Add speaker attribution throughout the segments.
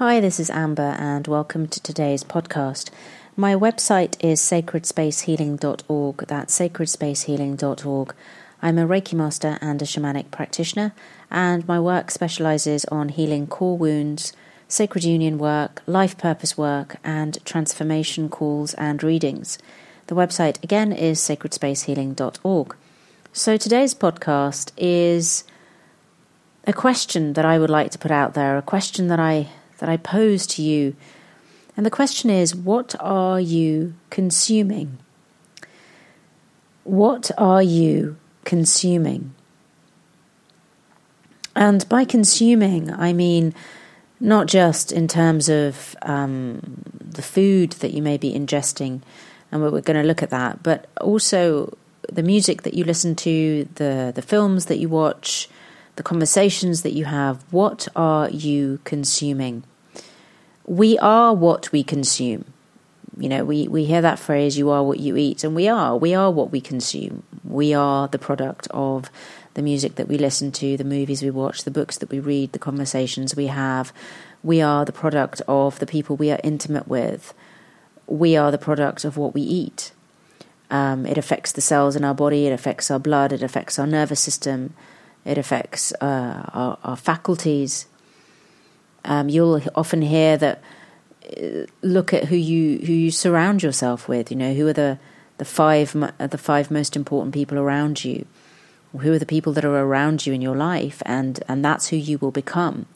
Speaker 1: Hi, this is Amber, and welcome to today's podcast. My website is sacredspacehealing.org. That's sacredspacehealing.org. I'm a Reiki master and a shamanic practitioner, and my work specializes on healing core wounds, sacred union work, life purpose work, and transformation calls and readings. The website again is sacredspacehealing.org. So today's podcast is a question that I would like to put out there, a question that I that I pose to you. And the question is what are you consuming? What are you consuming? And by consuming, I mean not just in terms of um, the food that you may be ingesting, and we're going to look at that, but also the music that you listen to, the, the films that you watch, the conversations that you have. What are you consuming? We are what we consume. You know, we, we hear that phrase, you are what you eat, and we are. We are what we consume. We are the product of the music that we listen to, the movies we watch, the books that we read, the conversations we have. We are the product of the people we are intimate with. We are the product of what we eat. Um, it affects the cells in our body, it affects our blood, it affects our nervous system, it affects uh, our, our faculties. Um, you'll often hear that. Uh, look at who you who you surround yourself with. You know who are the the five the five most important people around you. Who are the people that are around you in your life, and and that's who you will become.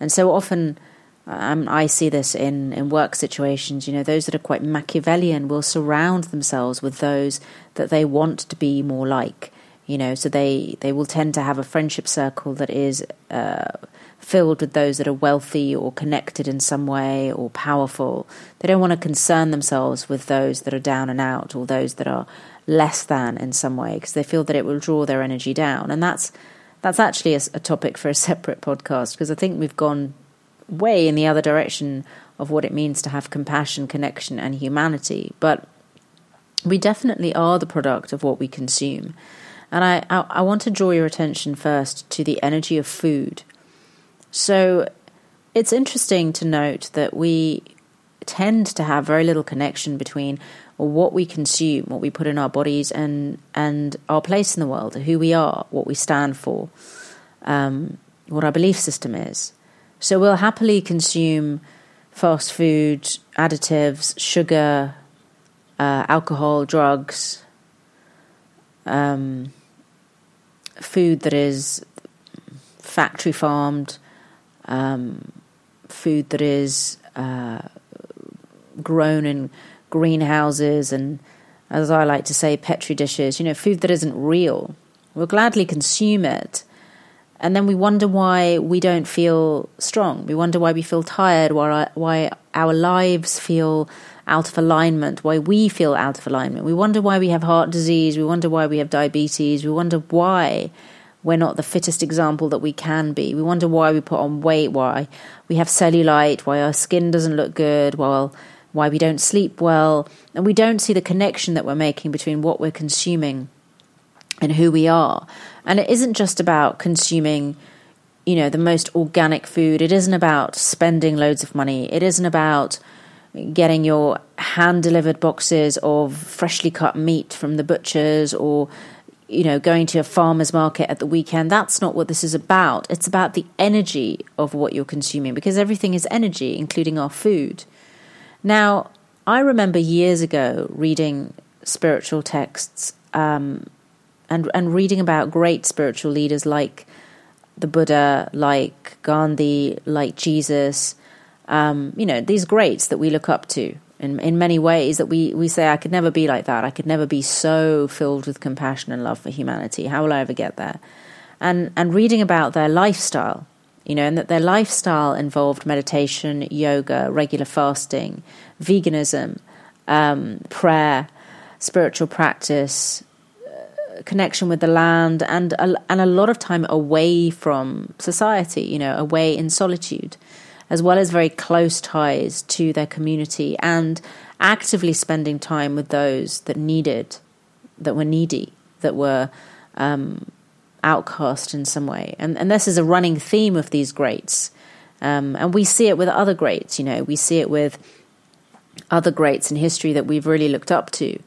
Speaker 1: And so often, um, I see this in in work situations. You know, those that are quite Machiavellian will surround themselves with those that they want to be more like. You know, so they they will tend to have a friendship circle that is. Uh, filled with those that are wealthy or connected in some way or powerful. They don't want to concern themselves with those that are down and out or those that are less than in some way because they feel that it will draw their energy down. And that's that's actually a, a topic for a separate podcast because I think we've gone way in the other direction of what it means to have compassion, connection, and humanity. But we definitely are the product of what we consume. And I, I, I want to draw your attention first to the energy of food so it's interesting to note that we tend to have very little connection between what we consume, what we put in our bodies, and and our place in the world, who we are, what we stand for, um, what our belief system is. So we'll happily consume fast food, additives, sugar, uh, alcohol, drugs, um, food that is factory farmed, um, food that is uh, grown in greenhouses and, as I like to say, petri dishes, you know, food that isn't real. We'll gladly consume it. And then we wonder why we don't feel strong. We wonder why we feel tired, why, why our lives feel out of alignment, why we feel out of alignment. We wonder why we have heart disease. We wonder why we have diabetes. We wonder why we're not the fittest example that we can be. We wonder why we put on weight, why we have cellulite, why our skin doesn't look good, well, why we don't sleep well, and we don't see the connection that we're making between what we're consuming and who we are. And it isn't just about consuming, you know, the most organic food. It isn't about spending loads of money. It isn't about getting your hand delivered boxes of freshly cut meat from the butchers or you know, going to a farmer's market at the weekend. That's not what this is about. It's about the energy of what you're consuming because everything is energy, including our food. Now, I remember years ago reading spiritual texts um, and and reading about great spiritual leaders like the Buddha, like Gandhi, like Jesus. Um, you know, these greats that we look up to in in many ways that we we say I could never be like that. I could never be so filled with compassion and love for humanity. How will I ever get there? And and reading about their lifestyle, you know, and that their lifestyle involved meditation, yoga, regular fasting, veganism, um, prayer, spiritual practice, uh, connection with the land, and a, and a lot of time away from society. You know, away in solitude as well as very close ties to their community and actively spending time with those that needed, that were needy, that were um, outcast in some way. And, and this is a running theme of these greats. Um, and we see it with other greats, you know, we see it with other greats in history that we've really looked up to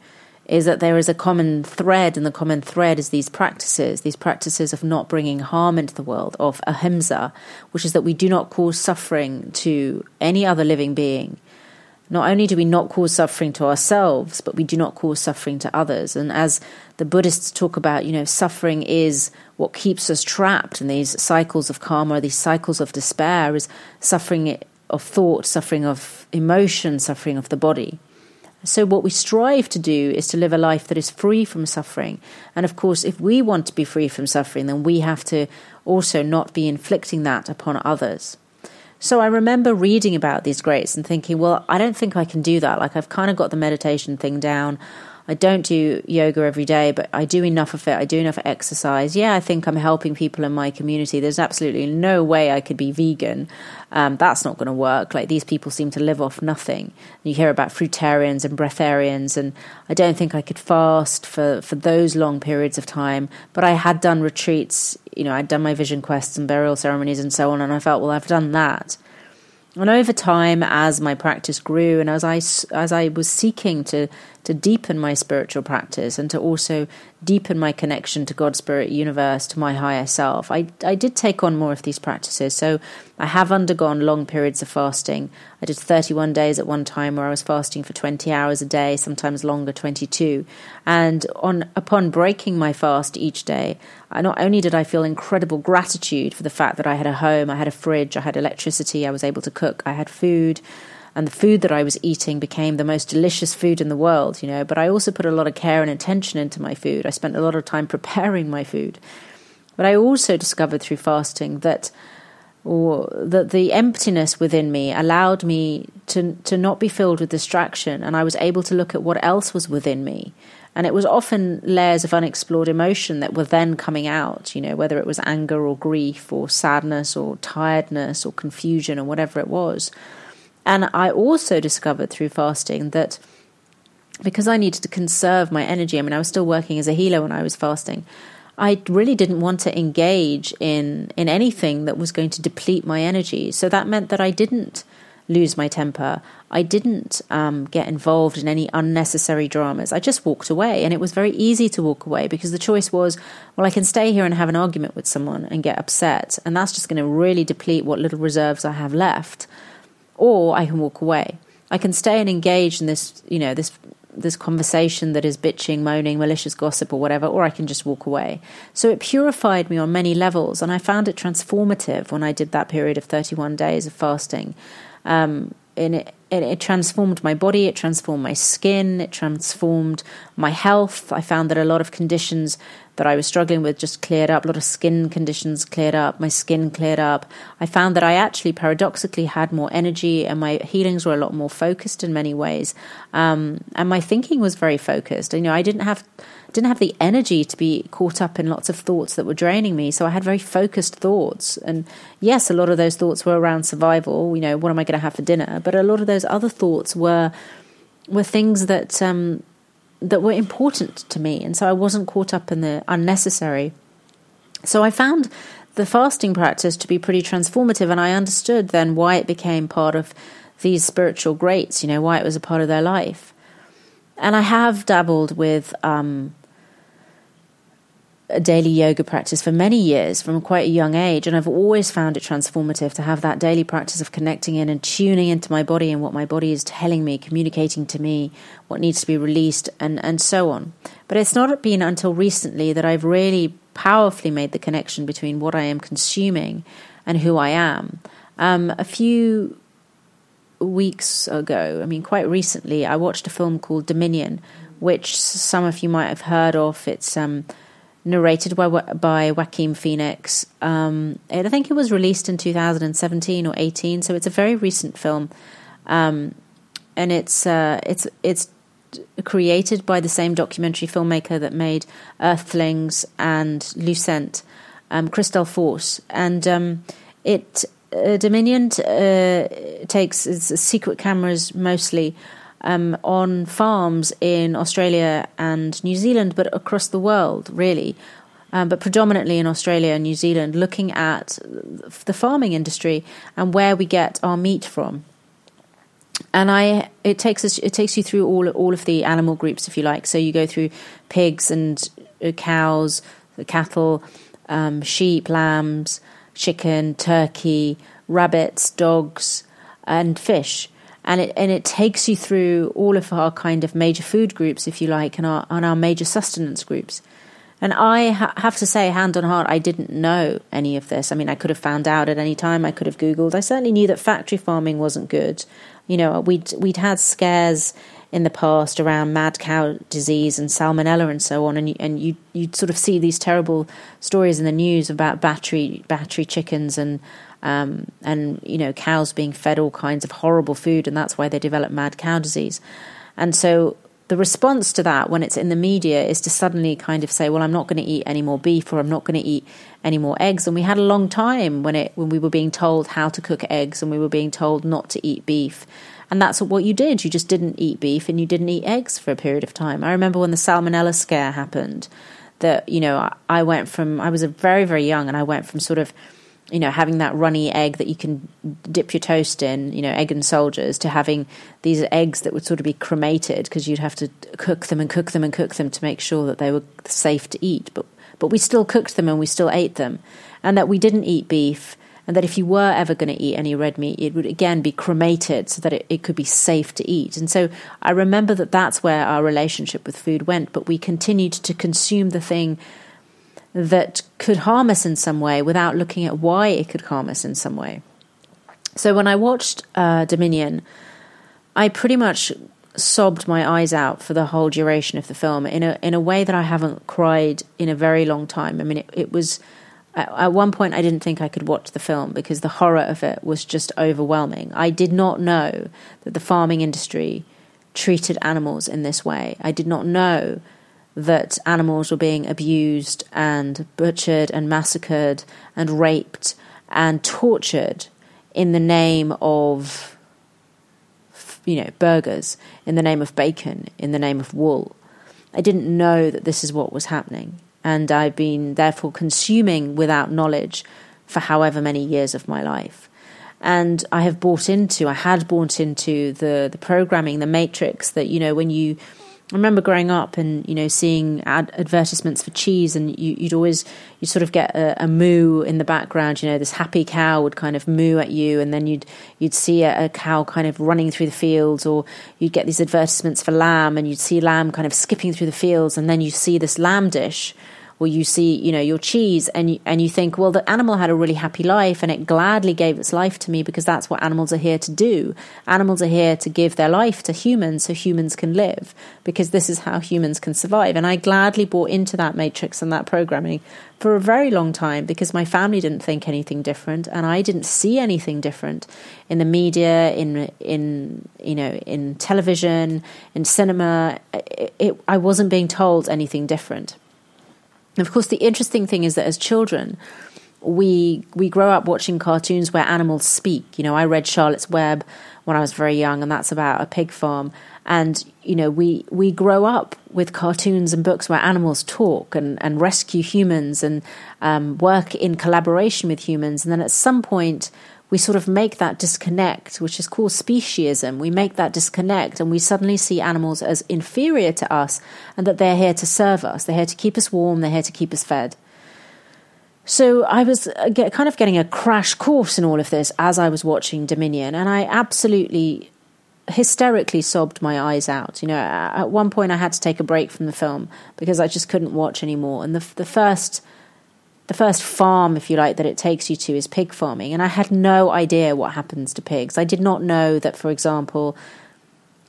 Speaker 1: is that there is a common thread, and the common thread is these practices, these practices of not bringing harm into the world, of ahimsa, which is that we do not cause suffering to any other living being. Not only do we not cause suffering to ourselves, but we do not cause suffering to others. And as the Buddhists talk about, you know, suffering is what keeps us trapped in these cycles of karma, these cycles of despair, is suffering of thought, suffering of emotion, suffering of the body. So, what we strive to do is to live a life that is free from suffering. And of course, if we want to be free from suffering, then we have to also not be inflicting that upon others. So, I remember reading about these greats and thinking, well, I don't think I can do that. Like, I've kind of got the meditation thing down. I don't do yoga every day, but I do enough of it. I do enough exercise. Yeah, I think I'm helping people in my community. There's absolutely no way I could be vegan. Um, that's not going to work. Like these people seem to live off nothing. You hear about fruitarians and breatharians, and I don't think I could fast for, for those long periods of time. But I had done retreats, you know, I'd done my vision quests and burial ceremonies and so on, and I felt, well, I've done that. And over time, as my practice grew, and as I as I was seeking to to deepen my spiritual practice and to also deepen my connection to God, Spirit, Universe, to my higher self, I I did take on more of these practices. So I have undergone long periods of fasting. I did 31 days at one time where I was fasting for 20 hours a day, sometimes longer, 22. And on upon breaking my fast each day, I, not only did I feel incredible gratitude for the fact that I had a home, I had a fridge, I had electricity, I was able to cook, I had food, and the food that I was eating became the most delicious food in the world, you know. But I also put a lot of care and attention into my food. I spent a lot of time preparing my food. But I also discovered through fasting that or that the emptiness within me allowed me to to not be filled with distraction and I was able to look at what else was within me and it was often layers of unexplored emotion that were then coming out, you know, whether it was anger or grief or sadness or tiredness or confusion or whatever it was. And I also discovered through fasting that because I needed to conserve my energy, I mean, I was still working as a healer when I was fasting. I really didn't want to engage in in anything that was going to deplete my energy. So that meant that I didn't lose my temper. I didn't um, get involved in any unnecessary dramas. I just walked away, and it was very easy to walk away because the choice was, well, I can stay here and have an argument with someone and get upset, and that's just going to really deplete what little reserves I have left, or I can walk away. I can stay and engage in this, you know, this this conversation that is bitching, moaning, malicious gossip, or whatever, or I can just walk away. So it purified me on many levels, and I found it transformative when I did that period of 31 days of fasting. Um, and it, it, it, transformed my body, it transformed my skin, it transformed my health. I found that a lot of conditions that I was struggling with just cleared up, a lot of skin conditions cleared up, my skin cleared up. I found that I actually paradoxically had more energy and my healings were a lot more focused in many ways. Um, and my thinking was very focused. You know, I didn't have didn't have the energy to be caught up in lots of thoughts that were draining me. So I had very focused thoughts. And yes, a lot of those thoughts were around survival. You know, what am I going to have for dinner? But a lot of those other thoughts were were things that um, that were important to me, and so I wasn't caught up in the unnecessary. So I found the fasting practice to be pretty transformative, and I understood then why it became part of these spiritual greats. You know, why it was a part of their life. And I have dabbled with um, a daily yoga practice for many years from quite a young age, and I've always found it transformative to have that daily practice of connecting in and tuning into my body and what my body is telling me, communicating to me, what needs to be released, and, and so on. But it's not been until recently that I've really powerfully made the connection between what I am consuming and who I am. Um, a few weeks ago, I mean, quite recently, I watched a film called Dominion, which some of you might have heard of. It's um, narrated by by Joaquin Phoenix. Um, I think it was released in 2017 or 18, so it's a very recent film, um, and it's uh, it's it's created by the same documentary filmmaker that made Earthlings and Lucent, um, Force, and um, it uh, Dominion uh, takes it's secret cameras mostly um, on farms in Australia and New Zealand, but across the world, really. um, but predominantly in Australia and New Zealand, looking at the farming industry and where we get our meat from. And I, it takes us, it takes you through all all of the animal groups, if you like. So you go through pigs and uh, cows, the cattle, um, sheep, lambs, chicken, turkey, rabbits, dogs, and fish. And it and it takes you through all of our kind of major food groups, if you like, and our and our major sustenance groups. And I ha- have to say, hand on heart, I didn't know any of this. I mean, I could have found out at any time. I could have Googled. I certainly knew that factory farming wasn't good. You know, we'd we'd had scares in the past around mad cow disease and salmonella and so on, and you, and you you sort of see these terrible stories in the news about battery battery chickens and um, and you know cows being fed all kinds of horrible food, and that's why they develop mad cow disease. And so the response to that when it's in the media is to suddenly kind of say, "Well, I'm not going to eat any more beef, or I'm not going to eat any more eggs." And we had a long time when it when we were being told how to cook eggs, and we were being told not to eat beef. And that's what you did. You just didn't eat beef and you didn't eat eggs for a period of time. I remember when the salmonella scare happened, that you know I went from I was a very very young, and I went from sort of you know, having that runny egg that you can dip your toast in, you know, egg and soldiers, to having these eggs that would sort of be cremated because you'd have to cook them and cook them and cook them to make sure that they were safe to eat. But but we still cooked them and we still ate them, and that we didn't eat beef, and that if you were ever going to eat any red meat, it would again be cremated so that it, it could be safe to eat. And so I remember that that's where our relationship with food went, but we continued to consume the thing that could harm us in some way without looking at why it could harm us in some way. So when I watched uh, Dominion, I pretty much sobbed my eyes out for the whole duration of the film in a in a way that I haven't cried in a very long time. I mean, it, it was at, one point I didn't think I could watch the film because the horror of it was just overwhelming. I did not know that the farming industry treated animals in this way. I did not know that animals were being abused and butchered and massacred and raped and tortured in the name of you know burgers in the name of bacon in the name of wool i didn't know that this is what was happening and i've been therefore consuming without knowledge for however many years of my life and i have bought into i had bought into the the programming the matrix that you know when you I remember growing up and you know seeing ad- advertisements for cheese, and you, would always you sort of get a, a, moo in the background. You know, this happy cow would kind of moo at you, and then you'd you'd see a, a, cow kind of running through the fields, or you'd get these advertisements for lamb, and you'd see lamb kind of skipping through the fields, and then you see this lamb dish or you see, you know, your cheese and and you think, well, the animal had a really happy life and it gladly gave its life to me because that's what animals are here to do. Animals are here to give their life to humans so humans can live because this is how humans can survive. And I gladly bought into that matrix and that programming for a very long time because my family didn't think anything different and I didn't see anything different in the media, in in you know, in television, in cinema. It, it, I wasn't being told anything different. Of course, the interesting thing is that as children, we we grow up watching cartoons where animals speak. You know, I read Charlotte's Web when I was very young, and that's about a pig farm. And you know, we we grow up with cartoons and books where animals talk and, and rescue humans and um, work in collaboration with humans. And then at some point, we sort of make that disconnect, which is called speciesism. We make that disconnect and we suddenly see animals as inferior to us and that they're here to serve us. They're here to keep us warm, they're here to keep us fed. So I was uh, kind of getting a crash course in all of this as I was watching Dominion, and I absolutely hysterically sobbed my eyes out. You know, at one point I had to take a break from the film because I just couldn't watch anymore. And the the first the first farm, if you like, that it takes you to is pig farming. And I had no idea what happens to pigs. I did not know that, for example,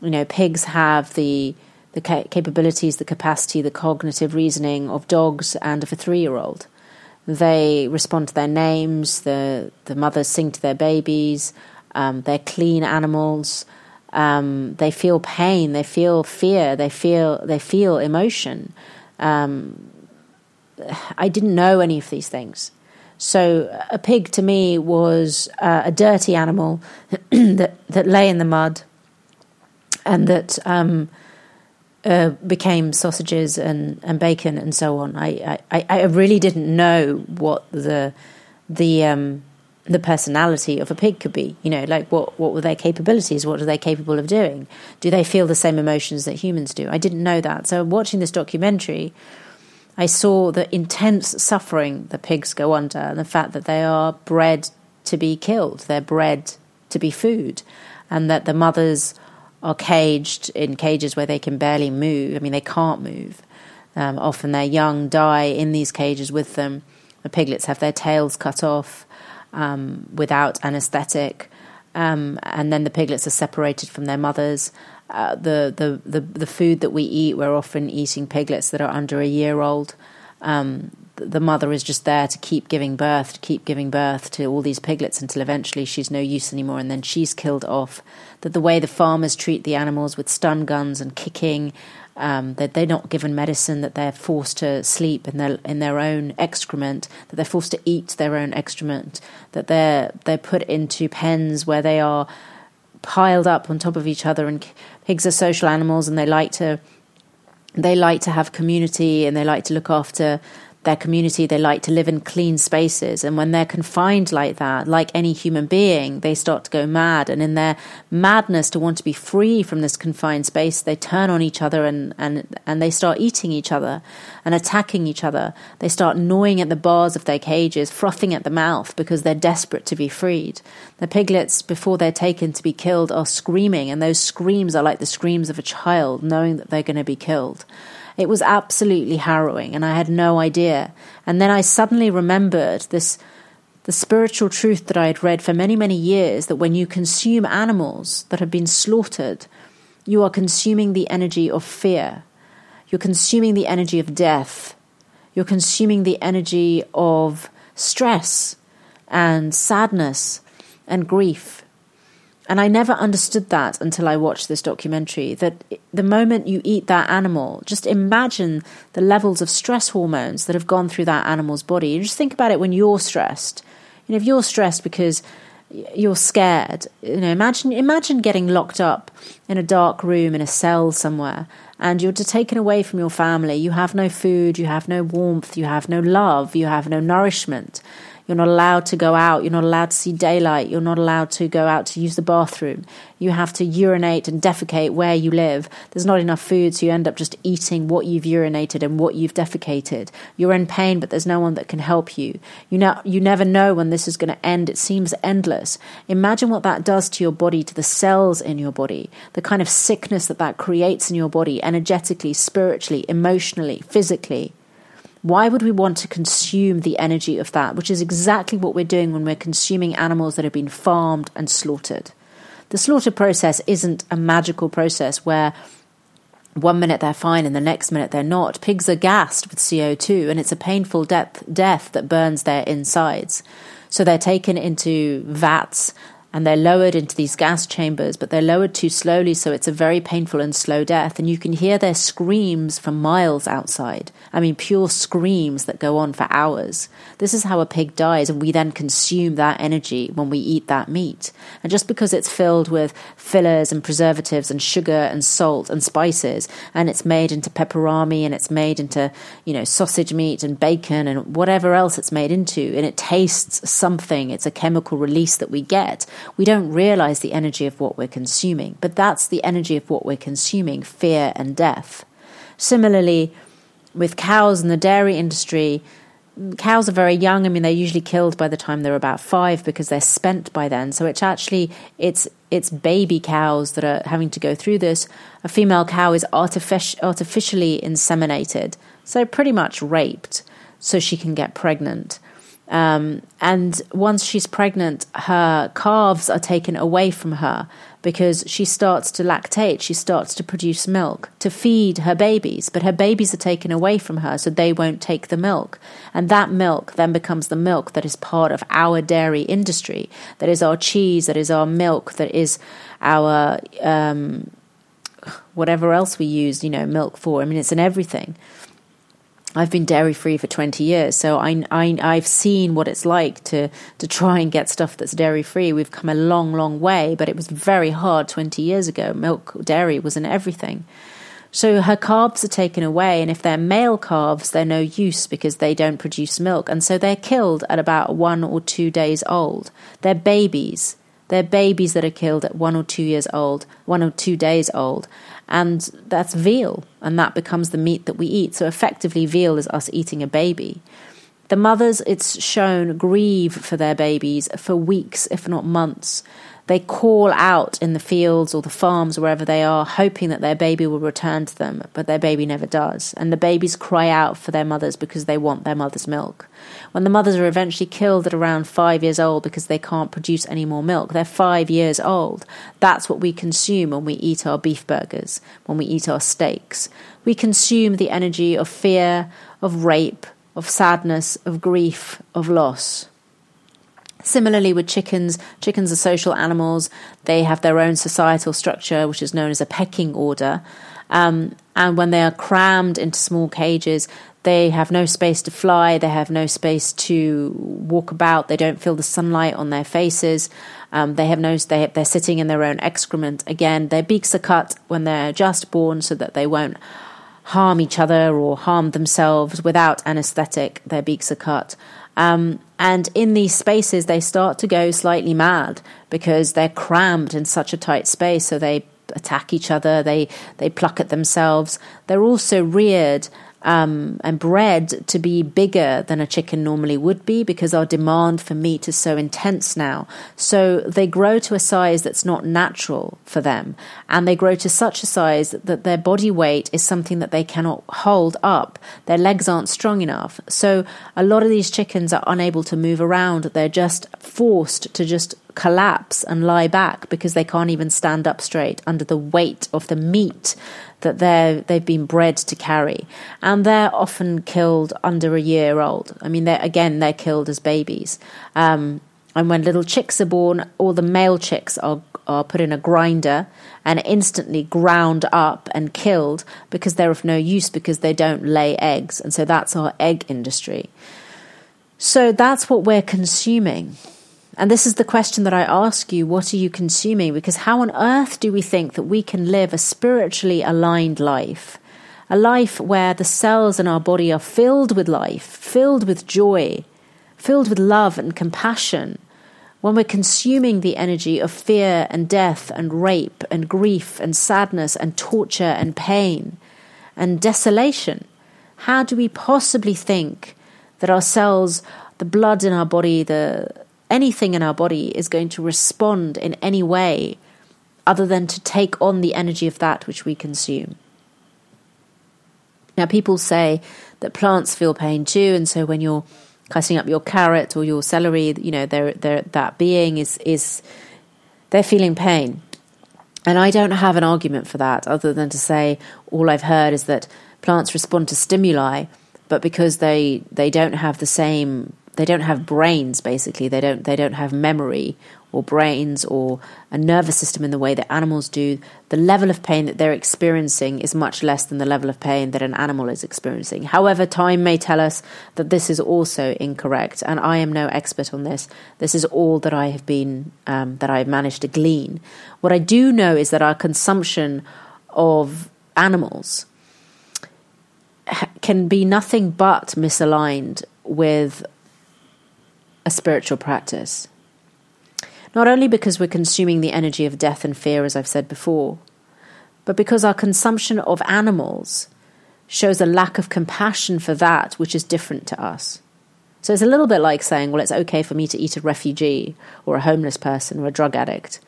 Speaker 1: you know, pigs have the the capabilities, the capacity, the cognitive reasoning of dogs and of a three year old. They respond to their names. The the mothers sing to their babies. Um, they're clean animals. Um, they feel pain. They feel fear. They feel they feel emotion. Um, I didn't know any of these things. So a pig to me was uh, a dirty animal that that lay in the mud, and that um, uh, became sausages and, and bacon and so on. I, I, I really didn't know what the the um, the personality of a pig could be. You know, like what what were their capabilities? What are they capable of doing? Do they feel the same emotions that humans do? I didn't know that. So watching this documentary, I saw the intense suffering the pigs go under, and the fact that they are bred to be killed. They're bred to be food, and that the mothers are caged in cages where they can barely move. I mean, they can't move. Um, often their young die in these cages with them. The piglets have their tails cut off um, without anaesthetic, um, and then the piglets are separated from their mothers. Uh, the, the, the the food that we eat, we're often eating piglets that are under a year old. Um, the mother is just there to keep giving birth, to keep giving birth to all these piglets until eventually she's no use anymore, and then she's killed off. That the way the farmers treat the animals with stun guns and kicking, um, that they're not given medicine, that they're forced to sleep in their in their own excrement, that they're forced to eat their own excrement, that they're they're put into pens where they are piled up on top of each other. And pigs are social animals, and they like to they like to have community, and they like to look after their community, they like to live in clean spaces. And when they're confined like that, like any human being, they start to go mad. And in their madness to want to be free from this confined space, they turn on each other and, and, and they start eating each other and attacking each other. They start gnawing at the bars of their cages, frothing at the mouth because they're desperate to be freed. The piglets, before they're taken to be killed, are screaming, and those screams are like the screams of a child knowing that they're going to be killed. It was absolutely harrowing, and I had no idea. And then I suddenly remembered this the spiritual truth that I had read for many, many years that when you consume animals that have been slaughtered, you are consuming the energy of fear. You're consuming the energy of death. You're consuming the energy of stress and sadness and grief. And I never understood that until I watched this documentary. That the moment you eat that animal, just imagine the levels of stress hormones that have gone through that animal's body. You just think about it when you're stressed. You know, if you're stressed because you're scared, you know, imagine imagine getting locked up in a dark room in a cell somewhere, and you're taken away from your family. You have no food, you have no warmth, you have no love, you have no nourishment you're not allowed to go out. You're not allowed to see daylight. You're not allowed to go out to use the bathroom. You have to urinate and defecate where you live. There's not enough food, so you end up just eating what you've urinated and what you've defecated. You're in pain, but there's no one that can help you. You know, you never know when this is going to end. It seems endless. Imagine what that does to your body, to the cells in your body, the kind of sickness that that creates in your body, energetically, spiritually, emotionally, physically. Why would we want to consume the energy of that, which is exactly what we're doing when we're consuming animals that have been farmed and slaughtered? The slaughter process isn't a magical process where one minute they're fine and the next minute they're not. Pigs are gassed with CO2 and it's a painful death, death that burns their insides. So they're taken into vats and they're lowered into these gas chambers, but they're lowered too slowly, so it's a very painful and slow death. And you can hear their screams from miles outside. I mean, pure screams that go on for hours. This is how a pig dies, and we then consume that energy when we eat that meat. And just because it's filled with fillers and preservatives and sugar and salt and spices, and it's made into Peperami and it's made into, you know, sausage meat and bacon and whatever else it's made into, and it tastes something, it's a chemical release that we get we don't realize the energy of what we're consuming, but that's the energy of what we're consuming fear and death. Similarly, with cows in the dairy industry, cows are very young. I mean, they're usually killed by the time they're about five because they're spent by then. So it's actually it's it's baby cows that are having to go through this. A female cow is artific- artificially inseminated, so pretty much raped, so she can get pregnant. Um, and once she's pregnant, her calves are taken away from her because she starts to lactate. She starts to produce milk to feed her babies, but her babies are taken away from her so they won't take the milk. And that milk then becomes the milk that is part of our dairy industry, that is our cheese, that is our milk, that is our um, whatever else we use, you know, milk for. I mean, it's in everything. I've been dairy free for 20 years, so I, I, I've seen what it's like to, to try and get stuff that's dairy free. We've come a long, long way, but it was very hard 20 years ago. Milk, dairy was in everything. So her calves are taken away, and if they're male calves, they're no use because they don't produce milk. And so they're killed at about one or two days old. They're babies. They're babies that are killed at one or two years old, one or two days old. And that's veal, and that becomes the meat that we eat. So effectively, veal is us eating a baby. The mothers, it's shown, grieve for their babies for weeks, if not months. They call out in the fields or the farms, or wherever they are, hoping that their baby will return to them, but their baby never does. And the babies cry out for their mothers because they want their mother's milk. When the mothers are eventually killed at around five years old because they can't produce any more milk, they're five years old. That's what we consume when we eat our beef burgers, when we eat our steaks. We consume the energy of fear, of rape, of sadness, of grief, of loss. Similarly, with chickens, chickens are social animals. They have their own societal structure, which is known as a pecking order. Um, and when they are crammed into small cages, they have no space to fly, they have no space to walk about, they don't feel the sunlight on their faces, um, they have no, they, they're sitting in their own excrement. Again, their beaks are cut when they're just born so that they won't harm each other or harm themselves without anesthetic. Their beaks are cut. Um, and in these spaces, they start to go slightly mad because they're crammed in such a tight space. So they attack each other, they, they pluck at themselves. They're also reared um, and bred to be bigger than a chicken normally would be because our demand for meat is so intense now. So they grow to a size that's not natural for them. And they grow to such a size that their body weight is something that they cannot hold up. Their legs aren't strong enough. So a lot of these chickens are unable to move around. They're just forced to just collapse and lie back because they can't even stand up straight under the weight of the meat that they're they've been bred to carry, and they're often killed under a year old. I mean, they're again they're killed as babies. Um, and when little chicks are born, all the male chicks are are put in a grinder and instantly ground up and killed because they're of no use because they don't lay eggs. And so that's our egg industry. So that's what we're consuming. And this is the question that I ask you what are you consuming? Because how on earth do we think that we can live a spiritually aligned life? A life where the cells in our body are filled with life, filled with joy, filled with love and compassion, when we're consuming the energy of fear and death and rape and grief and sadness and torture and pain and desolation, how do we possibly think that our cells, the blood in our body, the anything in our body is going to respond in any way other than to take on the energy of that which we consume. Now, people say that plants feel pain too, and so when you're cutting up your carrot or your celery, you know, they're, they're, that being is is they're feeling pain. And I don't have an argument for that, other than to say all I've heard is that plants respond to stimuli, but because they they don't have the same they don't have brains basically. They don't they don't have memory or brains or a nervous system in the way that animals do. The level of pain that they're experiencing is much less than the level of pain that an animal is experiencing. However time may tell us that this is also incorrect and i am no expert on this. This is all that i have been um, that i've managed to glean. What i do know is that our consumption of animals can be nothing but misaligned with a spiritual practice. Not only because we're consuming the energy of death and fear, as I've said before, but because our consumption of animals shows a lack of compassion for that which is different to us. So it's a little bit like saying, well, it's okay for me to eat a refugee or a homeless person or a drug addict.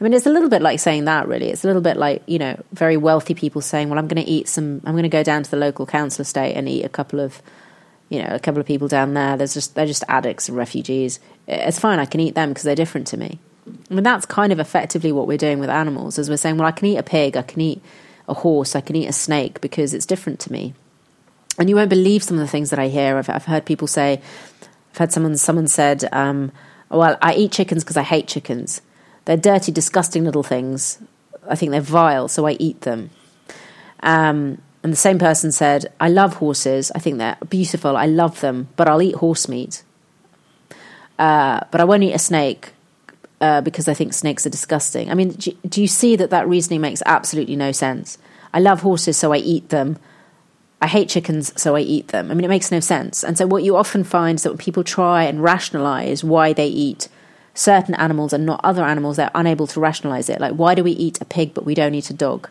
Speaker 1: I mean, it's a little bit like saying that, really. It's a little bit like, you know, very wealthy people saying, well, I'm going to eat some, I'm going to go down to the local council estate and eat a couple of you know, a couple of people down there. There's just they're just addicts and refugees. It's fine. I can eat them because they're different to me. I mean, that's kind of effectively what we're doing with animals. As we're saying, well, I can eat a pig, I can eat a horse, I can eat a snake because it's different to me. And you won't believe some of the things that I hear. I've, I've heard people say, I've had someone someone said, um, "Well, I eat chickens because I hate chickens. They're dirty, disgusting little things. I think they're vile, so I eat them." Um, and the same person said, I love horses. I think they're beautiful. I love them, but I'll eat horse meat. Uh, but I won't eat a snake uh, because I think snakes are disgusting. I mean, do, do, you see that that reasoning makes absolutely no sense? I love horses, so I eat them. I hate chickens, so I eat them. I mean, it makes no sense. And so, what you often find is that when people try and rationalize why they eat certain animals and not other animals, they're unable to rationalize it. Like, why do we eat a pig but we don't eat a dog?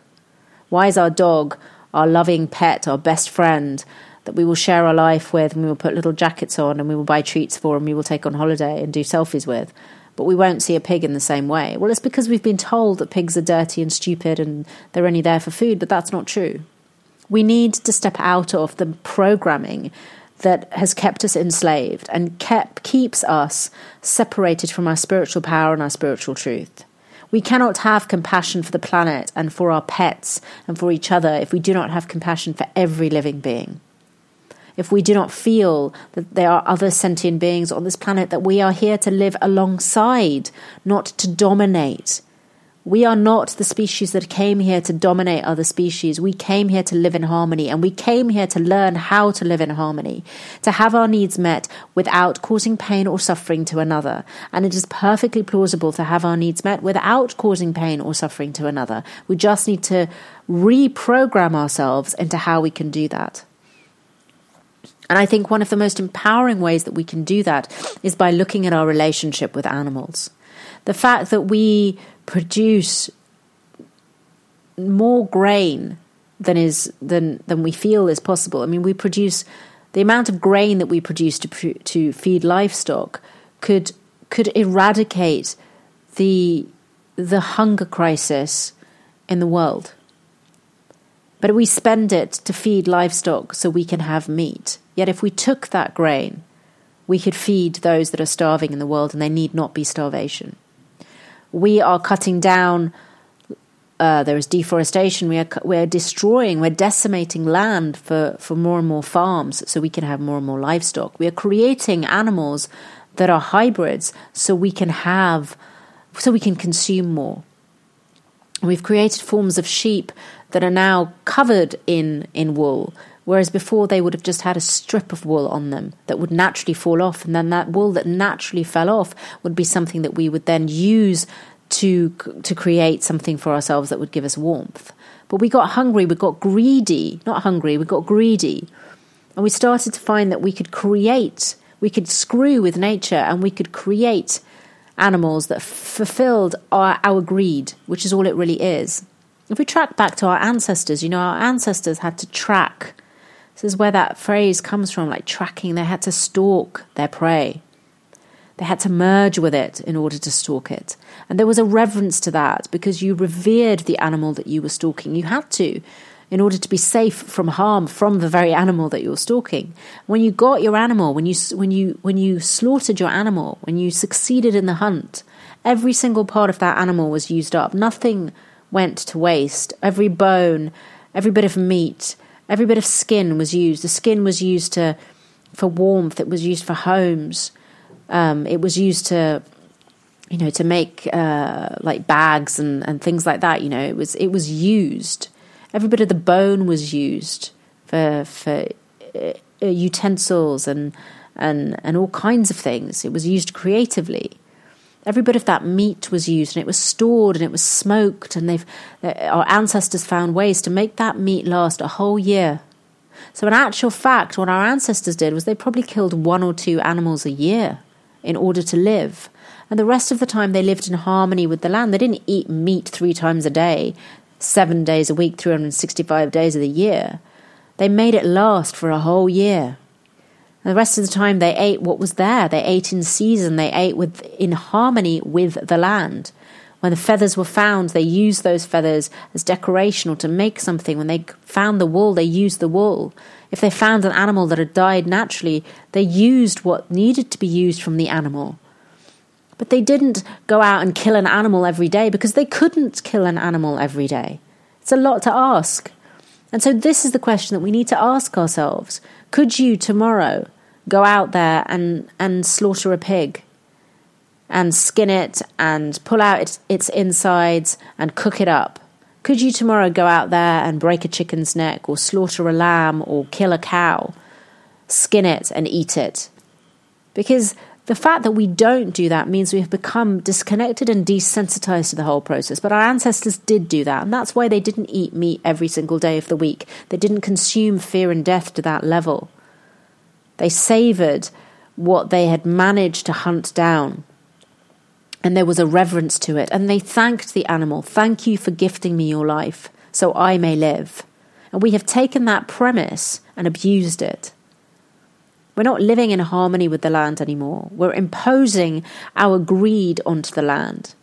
Speaker 1: Why is our dog our loving pet, our best friend that we will share our life with and we will put little jackets on and we will buy treats for and we will take on holiday and do selfies with? But we won't see a pig in the same way. Well, it's because we've been told that pigs are dirty and stupid and they're only there for food, but that's not true. We need to step out of the programming that has kept us enslaved and kept, keeps us separated from our spiritual power and our spiritual truth. We cannot have compassion for the planet and for our pets and for each other if we do not have compassion for every living being. If we do not feel that there are other sentient beings on this planet that we are here to live alongside, not to dominate, we are not the species that came here to dominate other species. We came here to live in harmony and we came here to learn how to live in harmony, to have our needs met without causing pain or suffering to another. And it is perfectly plausible to have our needs met without causing pain or suffering to another. We just need to reprogram ourselves into how we can do that. And I think one of the most empowering ways that we can do that is by looking at our relationship with animals. The fact that we produce more grain than is than than we feel is possible. I mean, we produce the amount of grain that we produce to to feed livestock could could eradicate the the hunger crisis in the world. But we spend it to feed livestock so we can have meat. Yet if we took that grain, we could feed those that are starving in the world and they need not be starvation we are cutting down. Uh, there is deforestation. We are we're destroying, we're decimating land for, for more and more farms, so we can have more and more livestock. We are creating animals that are hybrids, so we can have, so we can consume more. We've created forms of sheep that are now covered in in wool, whereas before they would have just had a strip of wool on them that would naturally fall off, and then that wool that naturally fell off would be something that we would then use to to create something for ourselves that would give us warmth. But we got hungry, we got greedy, not hungry, we got greedy. And we started to find that we could create, we could screw with nature and we could create animals that fulfilled our, our greed, which is all it really is. If we track back to our ancestors, you know, our ancestors had to track this is where that phrase comes from, like tracking. They had to stalk their prey. They had to merge with it in order to stalk it. And there was a reverence to that because you revered the animal that you were stalking. You had to in order to be safe from harm from the very animal that you're stalking. When you got your animal, when you when you when you slaughtered your animal, when you succeeded in the hunt, every single part of that animal was used up. Nothing went to waste. Every bone, every bit of meat, Every bit of skin was used. The skin was used to for warmth. It was used for homes. Um, it was used to, you know, to make uh, like bags and, and things like that. You know, it was it was used. Every bit of the bone was used for for uh, utensils and and and all kinds of things. It was used creatively every bit of that meat was used and it was stored and it was smoked and they've our ancestors found ways to make that meat last a whole year. So in actual fact what our ancestors did was they probably killed one or two animals a year in order to live. And the rest of the time they lived in harmony with the land. They didn't eat meat three times a day seven days a week 365 days of the year. They made it last for a whole year the rest of the time, they ate what was there. They ate in season. They ate with in harmony with the land. When the feathers were found, they used those feathers as decoration or to make something. When they found the wool, they used the wool. If they found an animal that had died naturally, they used what needed to be used from the animal. But they didn't go out and kill an animal every day because they couldn't kill an animal every day. It's a lot to ask. And so, this is the question that we need to ask ourselves could you tomorrow go out there and, and slaughter a pig and skin it and pull out its, its insides and cook it up? Could you tomorrow go out there and break a chicken's neck or slaughter a lamb or kill a cow, skin it and eat it? Because The fact that we don't do that means we have become disconnected and desensitized to the whole process. But our ancestors did do that, and that's why they didn't eat meat every single day of the week. They didn't consume fear and death to that level. They savored what they had managed to hunt down. And there was a reverence to it. And they thanked the animal. Thank you for gifting me your life so I may live. And we have taken that premise and abused it. We're not living in harmony with the land anymore. We're imposing our greed onto the land.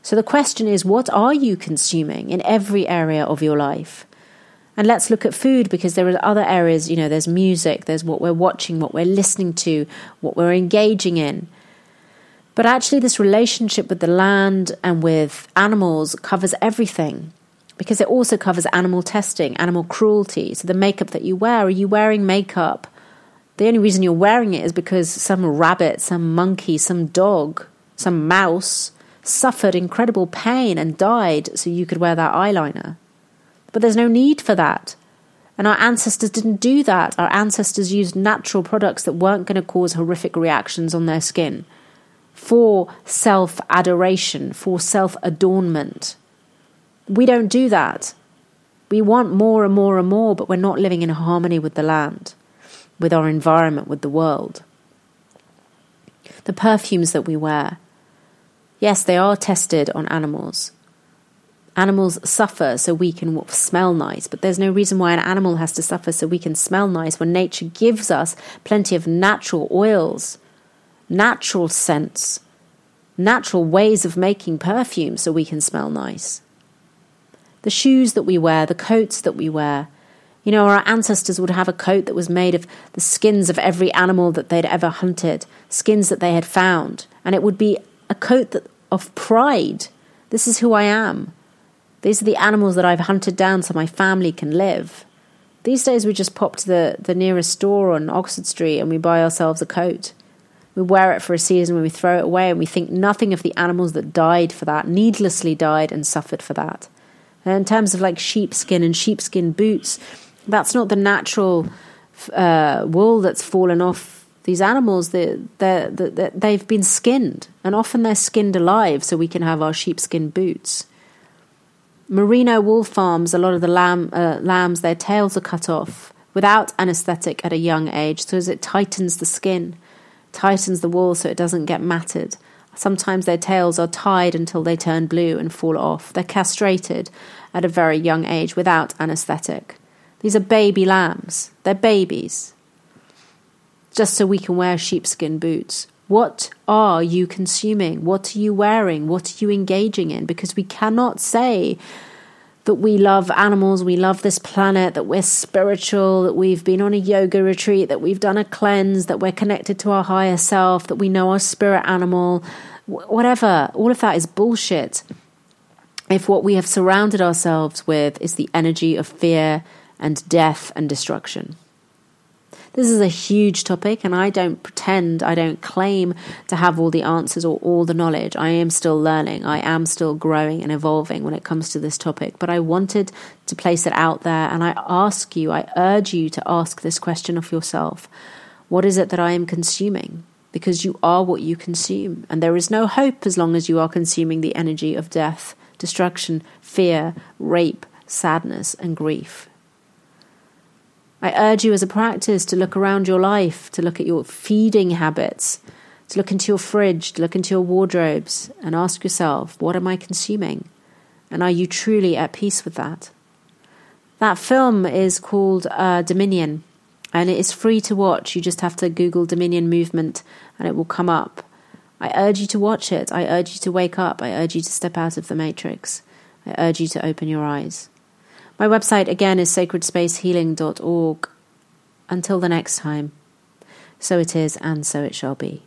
Speaker 1: So the question is what are you consuming in every area of your life? And let's look at food because there are other areas, you know, there's music, there's what we're watching, what we're listening to, what we're engaging in. But actually, this relationship with the land and with animals covers everything because it also covers animal testing, animal cruelty. So, the makeup that you wear, are you wearing makeup the only reason you're wearing it is because some rabbit, some monkey, some dog, some mouse suffered incredible pain and died so you could wear that eyeliner. But there's no need for that. And our ancestors didn't do that. Our ancestors used natural products that weren't going to cause horrific reactions on their skin for self adoration, for self adornment. We don't do that. We want more and more and more, but we're not living in harmony with the land with our environment, with the world. The perfumes that we wear, yes, they are tested on animals. Animals suffer so we can smell nice, but there's no reason why an animal has to suffer so we can smell nice when nature gives us plenty of natural oils, natural scents, natural ways of making perfume so we can smell nice. The shoes that we wear, the coats that we wear, you know, our ancestors would have a coat that was made of the skins of every animal that they'd ever hunted, skins that they had found, and it would be a coat that, of pride. This is who I am. These are the animals that I've hunted down so my family can live. These days, we just pop to the, the nearest store on Oxford Street and we buy ourselves a coat. We wear it for a season when we throw it away and we think nothing of the animals that died for that, needlessly died and suffered for that. And in terms of like sheepskin and sheepskin boots, that's not the natural uh, wool that's fallen off these animals. They, they, they, they've been skinned, and often they're skinned alive so we can have our sheepskin boots. Merino wool farms, a lot of the lamb, uh, lambs, their tails are cut off without anesthetic at a young age, so as it tightens the skin, tightens the wool so it doesn't get matted. Sometimes their tails are tied until they turn blue and fall off. They're castrated at a very young age without anesthetic. These are baby lambs. They're babies. Just so we can wear sheepskin boots. What are you consuming? What are you wearing? What are you engaging in? Because we cannot say that we love animals, we love this planet, that we're spiritual, that we've been on a yoga retreat, that we've done a cleanse, that we're connected to our higher self, that we know our spirit animal, whatever. All of that is bullshit. If what we have surrounded ourselves with is the energy of fear, and death and destruction. This is a huge topic, and I don't pretend, I don't claim to have all the answers or all the knowledge. I am still learning, I am still growing and evolving when it comes to this topic. But I wanted to place it out there, and I ask you, I urge you to ask this question of yourself What is it that I am consuming? Because you are what you consume, and there is no hope as long as you are consuming the energy of death, destruction, fear, rape, sadness, and grief. I urge you as a practice to look around your life, to look at your feeding habits, to look into your fridge, to look into your wardrobes, and ask yourself, what am I consuming? And are you truly at peace with that? That film is called uh, Dominion, and it is free to watch. You just have to Google Dominion Movement, and it will come up. I urge you to watch it. I urge you to wake up. I urge you to step out of the matrix. I urge you to open your eyes. My website again is sacredspacehealing.org. Until the next time, so it is and so it shall be.